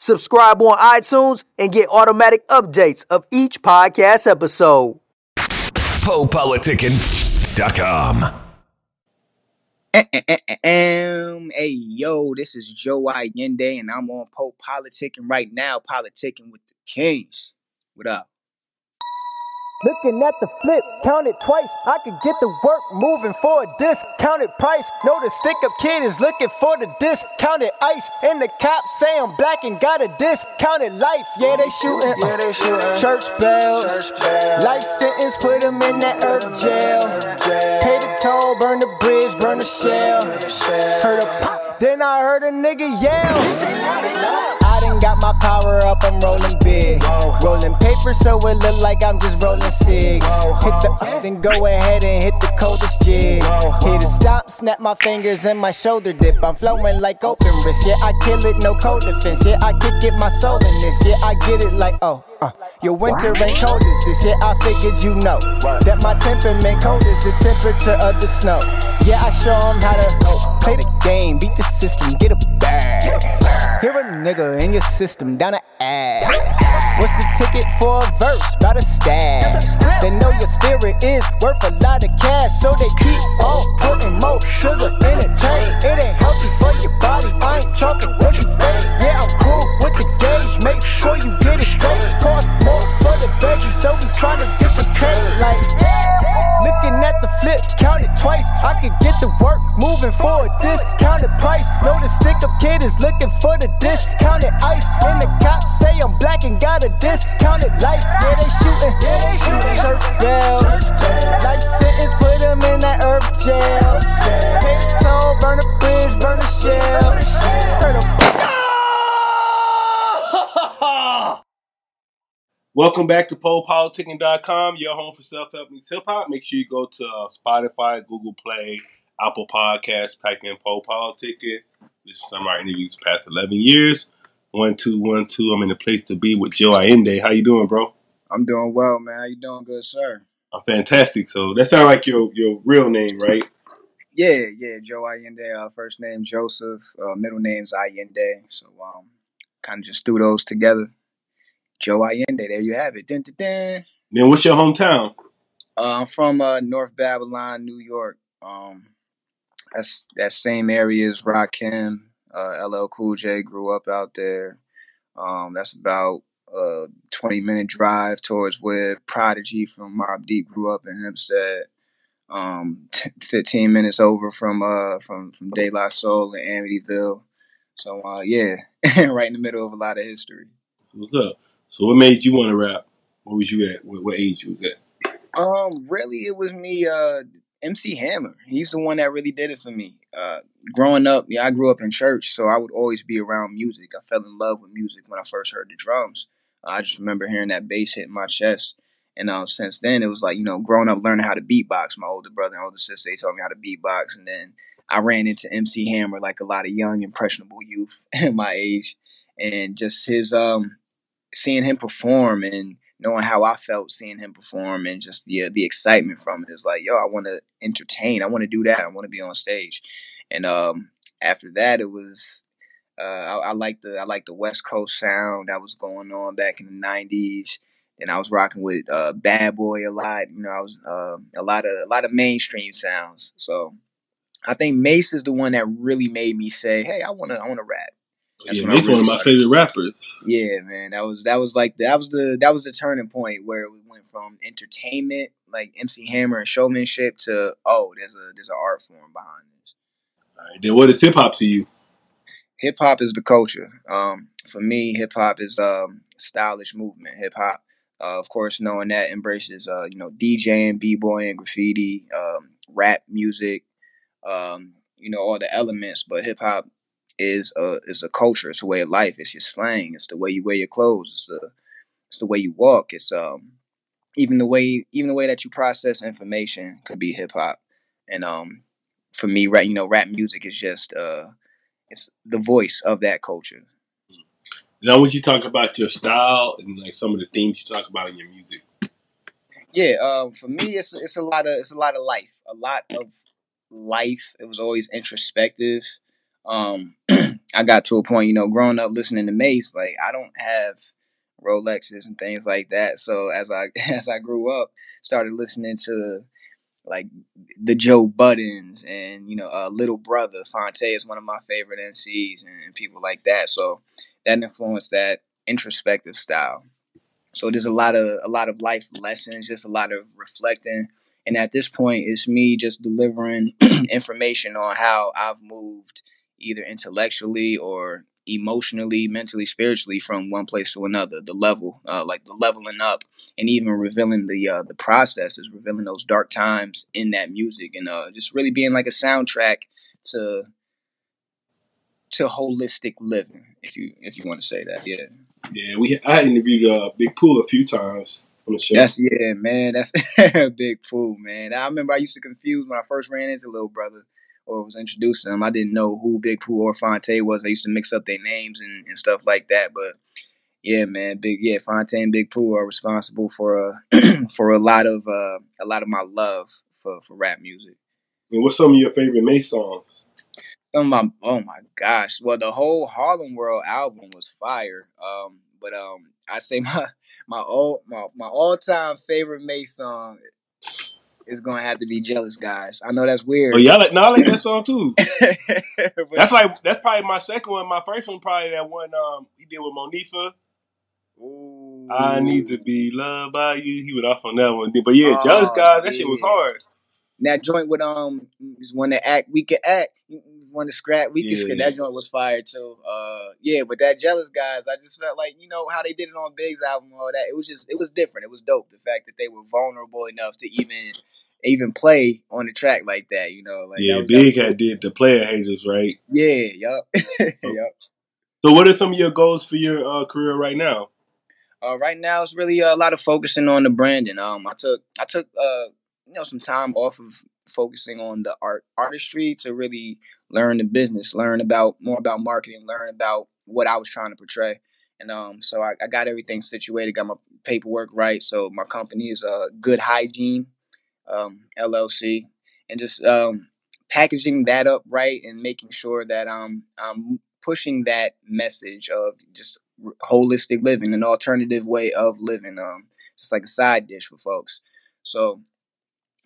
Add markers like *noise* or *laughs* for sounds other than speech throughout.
Subscribe on iTunes and get automatic updates of each podcast episode. PoePoliticking.com. Um, hey yo, this is Joe Ayinde, and I'm on Poe Politicking right now, politicking with the Kings. What up? Looking at the flip, count it twice. I can get the work moving for a discounted price. Know the stick up kid is looking for the discounted ice. And the cops say I'm black and got a discounted life. Yeah, they shooting. Yeah, they shooting. Church bells. Church bells. Life sentence, put them in that earth jail. Pay the toll, burn the bridge, burn the shell. Heard a pop, then I heard a nigga yell got my power up, I'm rolling big. Rolling paper so it look like I'm just rolling six. Hit the up, then go ahead and hit the coldest jig. Hit a stop, snap my fingers and my shoulder dip. I'm flowing like open wrist. Yeah, I kill it, no cold defense. Yeah, I kick it, my soul in this. Yeah, I get it like, oh. Uh, your winter ain't cold as this. Yeah, I figured you know that my temperament cold is the temperature of the snow. Yeah, I show them how to play the game, beat the system, get a bag. Hear a nigga in your system down the ass. What's the ticket for a verse? About a stash. They know your spirit is worth a Welcome back to PoePoliticking.com, your home for self help meets hip hop. Make sure you go to uh, Spotify, Google Play, Apple Podcasts, type in Poe Politicking. This is some of our interviews past 11 years. One, two, one, two. I'm in the place to be with Joe Ayinde. How you doing, bro? I'm doing well, man. How you doing, good sir? I'm fantastic. So that sounds like your your real name, right? Yeah, yeah. Joe Ayinde. Uh, first name Joseph. Uh, middle name's Ayinde. So um, kind of just threw those together. Joe Ayinde. There you have it. Dun, dun, dun. Then what's your hometown? Uh, I'm from uh, North Babylon, New York. Um, that's that same area as Rakim. Uh, LL Cool J grew up out there. Um, that's about a 20 minute drive towards where Prodigy from Mobb Deep grew up in Hempstead. Um, t- 15 minutes over from uh from from De La Soul in Amityville. So uh, yeah, *laughs* right in the middle of a lot of history. What's up? So what made you want to rap? What was you at? What, what age you was at? Um, really, it was me. Uh, MC Hammer. He's the one that really did it for me. Uh, growing up, yeah, I grew up in church, so I would always be around music. I fell in love with music when I first heard the drums. Uh, I just remember hearing that bass hitting my chest. And uh, since then, it was like, you know, growing up learning how to beatbox. My older brother and older sister, they taught me how to beatbox. And then I ran into MC Hammer like a lot of young, impressionable youth *laughs* at my age. And just his, um, seeing him perform and knowing how I felt seeing him perform and just the the excitement from it is like, yo, I want to entertain. I want to do that. I want to be on stage. And um, after that, it was uh, I, I like the I like the West Coast sound that was going on back in the '90s. And I was rocking with uh, Bad Boy a lot. You know, I was uh, a lot of a lot of mainstream sounds. So I think Mase is the one that really made me say, "Hey, I want to I want to rap." That's yeah, he's really one of my favorite rappers. Yeah, man, that was that was like that was the that was the turning point where it went from entertainment, like MC Hammer and showmanship, to oh, there's a there's an art form behind this. All right, then what is hip hop to you? Hip hop is the culture. Um, for me, hip hop is um stylish movement. Hip hop, uh, of course, knowing that embraces uh you know DJing, b boying, graffiti, um, rap music, um, you know all the elements, but hip hop is a is a culture. It's a way of life. It's your slang. It's the way you wear your clothes. It's the it's the way you walk. It's um even the way even the way that you process information could be hip hop. And um for me, right, you know, rap music is just uh it's the voice of that culture. Now, would you talk about your style and like some of the themes you talk about in your music? Yeah, um, for me, it's it's a lot of it's a lot of life, a lot of life. It was always introspective. Um, *clears throat* I got to a point, you know, growing up listening to Mase, like I don't have Rolexes and things like that. So as I *laughs* as I grew up, started listening to like the Joe Buddens and you know uh, Little Brother. Phonte is one of my favorite MCs and, and people like that. So that influenced that introspective style. So there's a lot of a lot of life lessons, just a lot of reflecting. And at this point, it's me just delivering *clears throat* information on how I've moved either intellectually or emotionally, mentally, spiritually from one place to another. The level, uh, like the leveling up, and even revealing the uh, the processes, revealing those dark times in that music, and uh, just really being like a soundtrack to to holistic living, if you if you want to say that. Yeah. Yeah, we I interviewed uh, Big Pooh a few times on the show. That's yeah, man. That's *laughs* Big Pooh, man. I remember I used to confuse when I first ran into Little Brother or was introduced to him. I didn't know who Big Pooh or Phonte was. I used to mix up their names and, and stuff like that. But yeah, man, Big yeah, and Big Pooh are responsible for uh, *clears throat* for a lot of uh, a lot of my love for for rap music. And what's some of your favorite Mase songs? Some of my oh my gosh. Well, the whole Harlem World album was fire. Um, but um, I say *laughs* my my all my, my all time favorite Mase song is gonna have to be "Jealous Guys." I know that's weird. Oh yeah, I like, no, I like that song too. *laughs* that's like that's probably my second one. My first one probably that one um he did with Monifa. Ooh. I need to be loved by you. He went off on that one, but yeah, "Jealous Guys." That yeah. shit was hard. And that joint with um was one that act we could act one to scrap we could yeah, scrap that joint was fire too. Uh yeah, but that jealous guys, I just felt like, you know, how they did it on Big's album all that. It was just it was different. It was dope. The fact that they were vulnerable enough to even even play on the track like that, you know. Like Yeah, was, Big had did the player haters, right? Yeah, yup. *laughs* Oh. yep. So what are some of your goals for your uh, career right now? Uh, right now it's really uh, a lot of focusing on the branding. Um I took I took uh you know some time off of focusing on the art artistry to really learn the business, learn about more about marketing, learn about what I was trying to portray. And um, so I, I got everything situated, got my paperwork right. So my company is uh, Good Hygiene um, LLC, and just um, packaging that up right and making sure that um, I'm pushing that message of just holistic living, an alternative way of living, um, just like a side dish for folks. So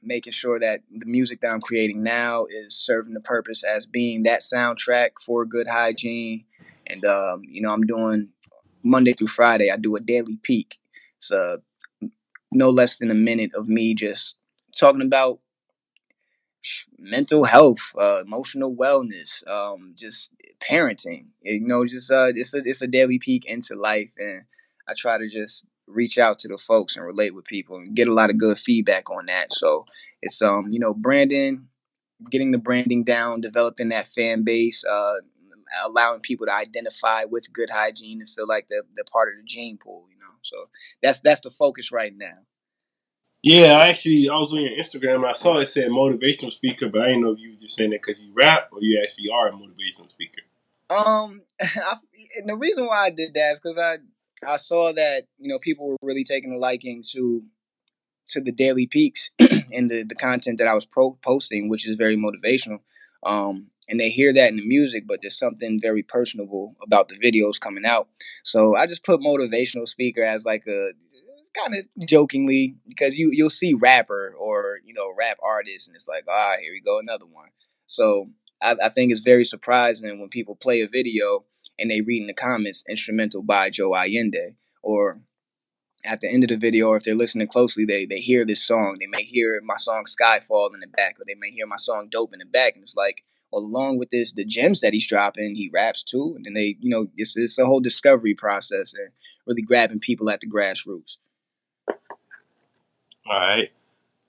making sure that the music that I'm creating now is serving the purpose as being that soundtrack for good hygiene. And um, you know, I'm doing Monday through Friday. I do a daily peak. It's uh, no less than a minute of me just talking about mental health, uh, emotional wellness, um, just parenting. You know, just uh, it's a it's a daily peek into life, and I try to just reach out to the folks and relate with people and get a lot of good feedback on that. So it's um you know branding, getting the branding down, developing that fan base, uh, allowing people to identify with good hygiene and feel like they're, they're part of the gene pool. You know, so that's that's the focus right now. Yeah, I actually I was on your Instagram and I saw it said motivational speaker, but I didn't know if you were just saying that because you rap or you actually are a motivational speaker. Um, *laughs* I, the reason why I did that is because I I saw that you know people were really taking a liking to to the daily peaks *clears throat* and the the content that I was pro- posting, which is very motivational. Um, and they hear that in the music, but there's something very personable about the videos coming out. So I just put motivational speaker as like a kind of jokingly because you you'll see rapper or you know rap artist and it's like ah here we go another one. So I, I think it's very surprising when people play a video and they read in the comments instrumental by Joe Ayinde or at the end of the video or if they're listening closely they they hear this song they may hear my song skyfall in the back or they may hear my song dope in the back and it's like along with this the gems that he's dropping he raps too and then they you know it's, it's a whole discovery process and really grabbing people at the grassroots right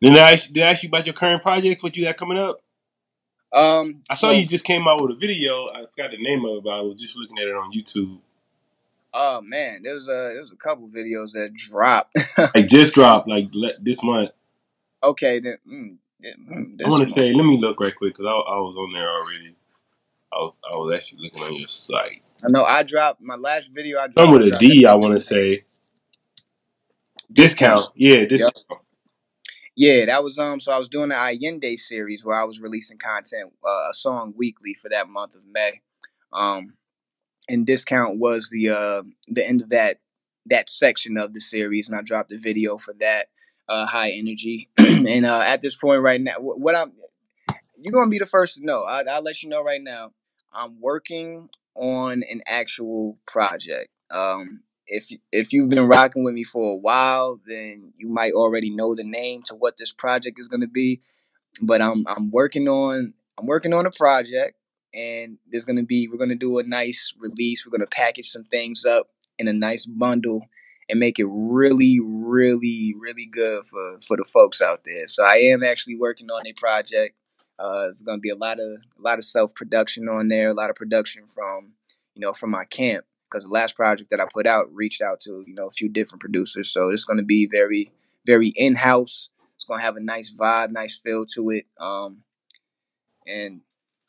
then I ask, did I ask you about your current projects what you got coming up um, I saw well, you just came out with a video. I forgot the name of it, but I was just looking at it on YouTube. Oh man, there was a there was a couple videos that dropped. *laughs* like just dropped like this month. Okay, then. Mm, mm, I want to say, let me look right quick because I, I was on there already. I was I was actually looking on your site. I know I dropped my last video. I dropped. Some with a D, I want to say. Discount, yeah, discount. Yep. Yeah, that was um. So I was doing the Ayinde series where I was releasing content, uh, a song weekly for that month of May. Um, and discount was the uh the end of that that section of the series, and I dropped a video for that. Uh, high energy, *clears throat* and uh, at this point right now, what I'm you're gonna be the first to know. I, I'll let you know right now. I'm working on an actual project. Um, if if you've been rocking with me for a while, then you might already know the name to what this project is going to be. But I'm I'm working on I'm working on a project, and there's going to be we're going to do a nice release. We're going to package some things up in a nice bundle and make it really, really, really good for for the folks out there. So I am actually working on a project. Uh, it's going to be a lot of a lot of self production on there, a lot of production from you know from my camp because the last project that I put out reached out to you know a few different producers. So it's going to be very very in house. It's going to have a nice vibe, nice feel to it. Um, and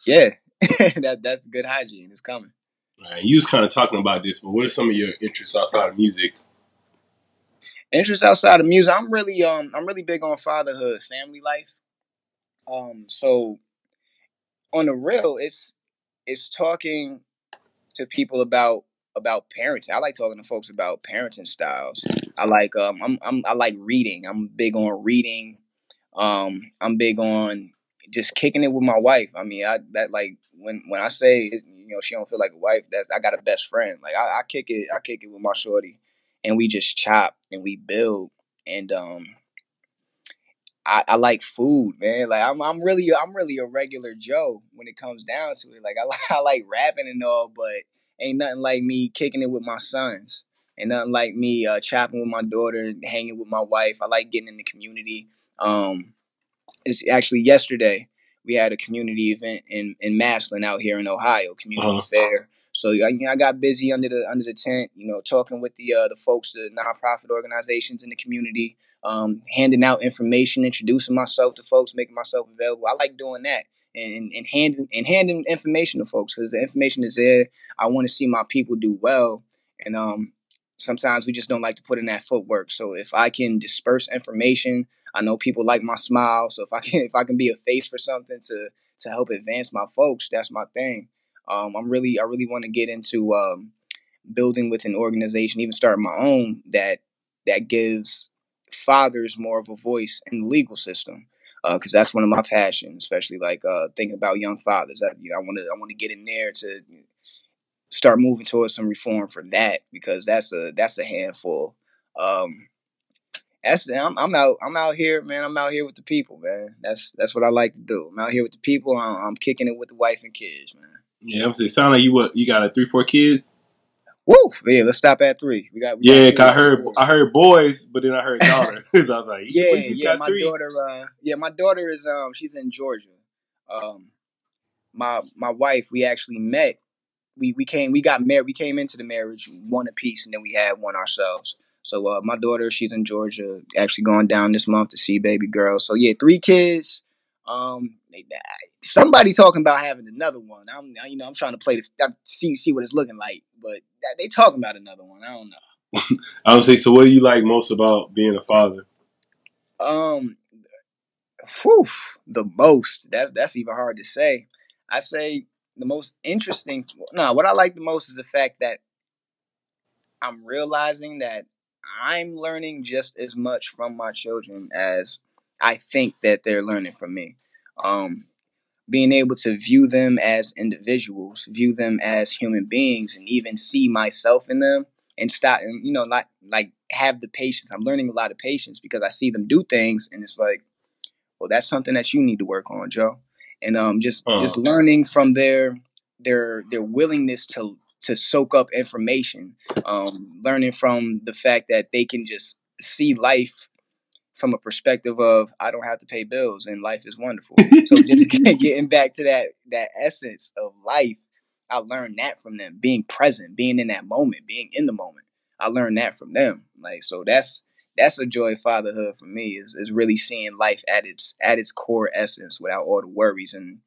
yeah, *laughs* that that's the good hygiene. It's coming. Right. You was kind of talking about this, but what are some of your interests outside of music? Interests outside of music, I'm really um I'm really big on fatherhood, family life. Um, so on the real, it's it's talking to people about about parenting. I like talking to folks about parenting styles. I like um I'm, I'm I like reading. I'm big on reading. Um I'm big on just kicking it with my wife. I mean, I that like when when I say you know she don't feel like a wife, that's I got a best friend. Like I, I kick it I kick it with my shorty, and we just chop and we build and um I, I like food, man. Like I'm, I'm really, I'm really a regular Joe when it comes down to it. Like I, *laughs* I like rapping and all, but ain't nothing like me kicking it with my sons. Ain't nothing like me uh, chopping with my daughter, hanging with my wife. I like getting in the community. Um, it's actually yesterday we had a community event in in Massillon out here in Ohio, community uh-huh. fair. So I, you know, I got busy under the under the tent, you know, talking with the uh, the folks, the nonprofit organizations in the community, um, handing out information, introducing myself to folks, making myself available. I like doing that and, and handing and handing information to folks because the information is there. I want to see my people do well, and um, sometimes we just don't like to put in that footwork. So if I can disperse information, I know people like my smile. So if I *laughs* can if I can be a face for something to to help advance my folks, that's my thing. Um, I'm really I really want to get into um, building with an organization, even starting my own that that gives fathers more of a voice in the legal system because uh, that's one of my passions, especially like uh, thinking about young fathers. I, you know, I want to I want to get in there to start moving towards some reform for that because that's a that's a handful. Um, that's I'm, I'm out I'm out here, man. I'm out here with the people, man. That's that's what I like to do. I'm out here with the people. I'm, I'm kicking it with the wife and kids, man. Yeah, it sound like you what you got a three four kids. Woo! Yeah, let's stop at three. We got. We yeah, got I heard I heard boys, but then I heard daughter. *laughs* so I was like, yeah, yeah. My three? daughter. Uh, yeah, my daughter is um she's in Georgia. Um, my my wife, we actually met. We we came we got married. We came into the marriage one apiece, and then we had one ourselves. So uh, my daughter, she's in Georgia, actually going down this month to see baby girl. So yeah, three kids. Um, somebody talking about having another one. I'm, you know, I'm trying to play the see see what it's looking like, but they talking about another one. I don't know. *laughs* I don't say. So, what do you like most about being a father? Um, whew, the most. That's that's even hard to say. I say the most interesting. No, what I like the most is the fact that I'm realizing that I'm learning just as much from my children as I think that they're learning from me. Um, being able to view them as individuals, view them as human beings, and even see myself in them, and stop, and you know, not like have the patience. I'm learning a lot of patience because I see them do things, and it's like, well, that's something that you need to work on, Joe. And um, just uh just learning from their their their willingness to to soak up information, um, learning from the fact that they can just see life from a perspective of I don't have to pay bills and life is wonderful. so *laughs* just *laughs* getting back to that that essence of life I learned that from them. Being present, being in that moment, being in the moment. I learned that from them. Like so that's that's a joy of fatherhood for me is is really seeing life at its at its core essence without all the worries and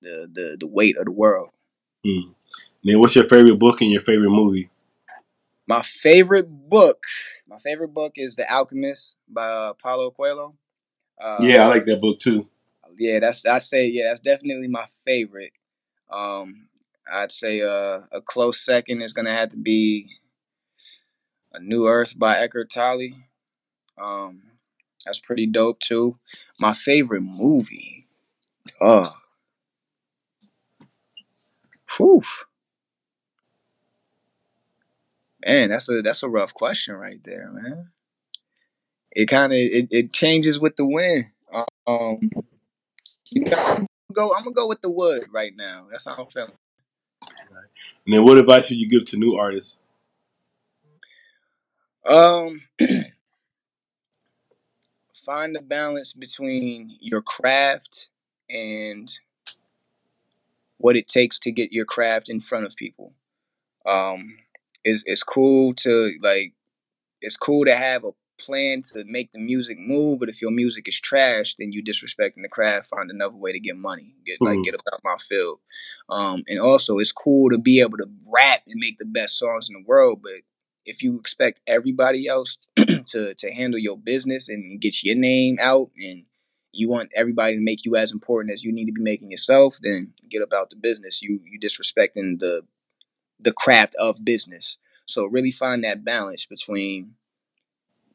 the the, the weight of the world. Mm. Then what's your favorite book and your favorite movie? My favorite book, my favorite book is The Alchemist by uh, Paulo Coelho. Uh, yeah, I like that book too. Yeah, that's I say yeah, that's definitely my favorite. Um, I'd say uh, a close second is gonna have to be A New Earth by Eckhart Tolle. Um, that's pretty dope too. My favorite movie, uh, whew. Man, that's a that's a rough question right there, man. It kind of it, it changes with the wind. Um, you know, I'm gonna go. I'm gonna go with the wood right now. That's how I'm feeling. And then, what advice would you give to new artists? Um, *clears throat* find the balance between your craft and what it takes to get your craft in front of people. Um, it's, it's cool to like, it's cool to have a plan to make the music move, but if your music is trash, then you disrespecting the craft. Find another way to get money, get like mm-hmm. get out my field. Um, and also, it's cool to be able to rap and make the best songs in the world, but if you expect everybody else *clears throat* to to handle your business and get your name out and you want everybody to make you as important as you need to be making yourself, then get about the business. You you disrespecting the the craft of business. So really find that balance between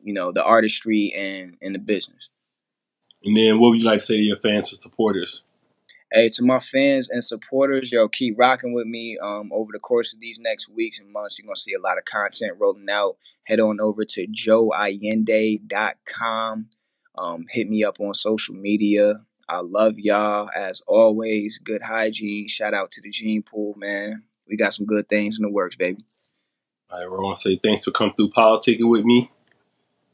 you know the artistry and and the business. And then what would you like to say to your fans and supporters? Hey, to my fans and supporters, yo, keep rocking with me. Um, over the course of these next weeks and months, you're gonna see a lot of content rolling out. Head on over to joeayinde.com. Um, hit me up on social media. I love y'all as always. Good hygiene. Shout out to the gene pool, man. We got some good things in the works, baby. All right, we want to say thanks for coming through politicking with me.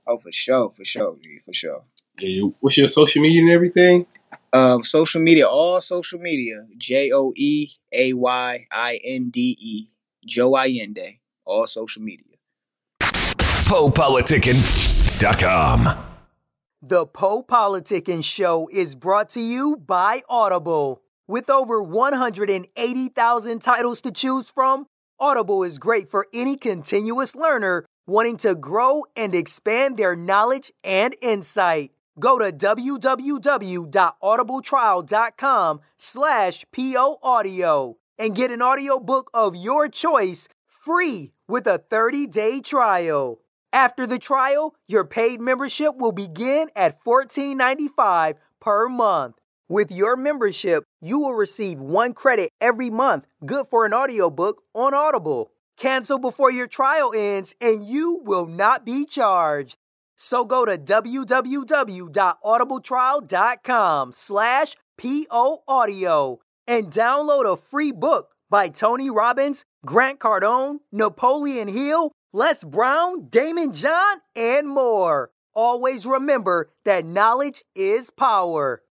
Oh, for sure, for sure, for sure. Yeah, what's your social media and everything? Um, social media, all social media, J O E A Y I N D E, Joe Ayinde, all social media. PoePoliticking.com. The Poe Politicking Show is brought to you by Audible. With over 180,000 titles to choose from, Audible is great for any continuous learner wanting to grow and expand their knowledge and insight. Go to www.audibletrial.com slash poaudio and get an audiobook of your choice free with a 30-day trial. After the trial, your paid membership will begin at $14.95 per month. With your membership, you will receive one credit every month, good for an audiobook on Audible. Cancel before your trial ends and you will not be charged. So go to www.audibletrial.com slash P-O-Audio and download a free book by Tony Robbins, Grant Cardone, Napoleon Hill, Les Brown, Daymond John, and more. Always remember that knowledge is power.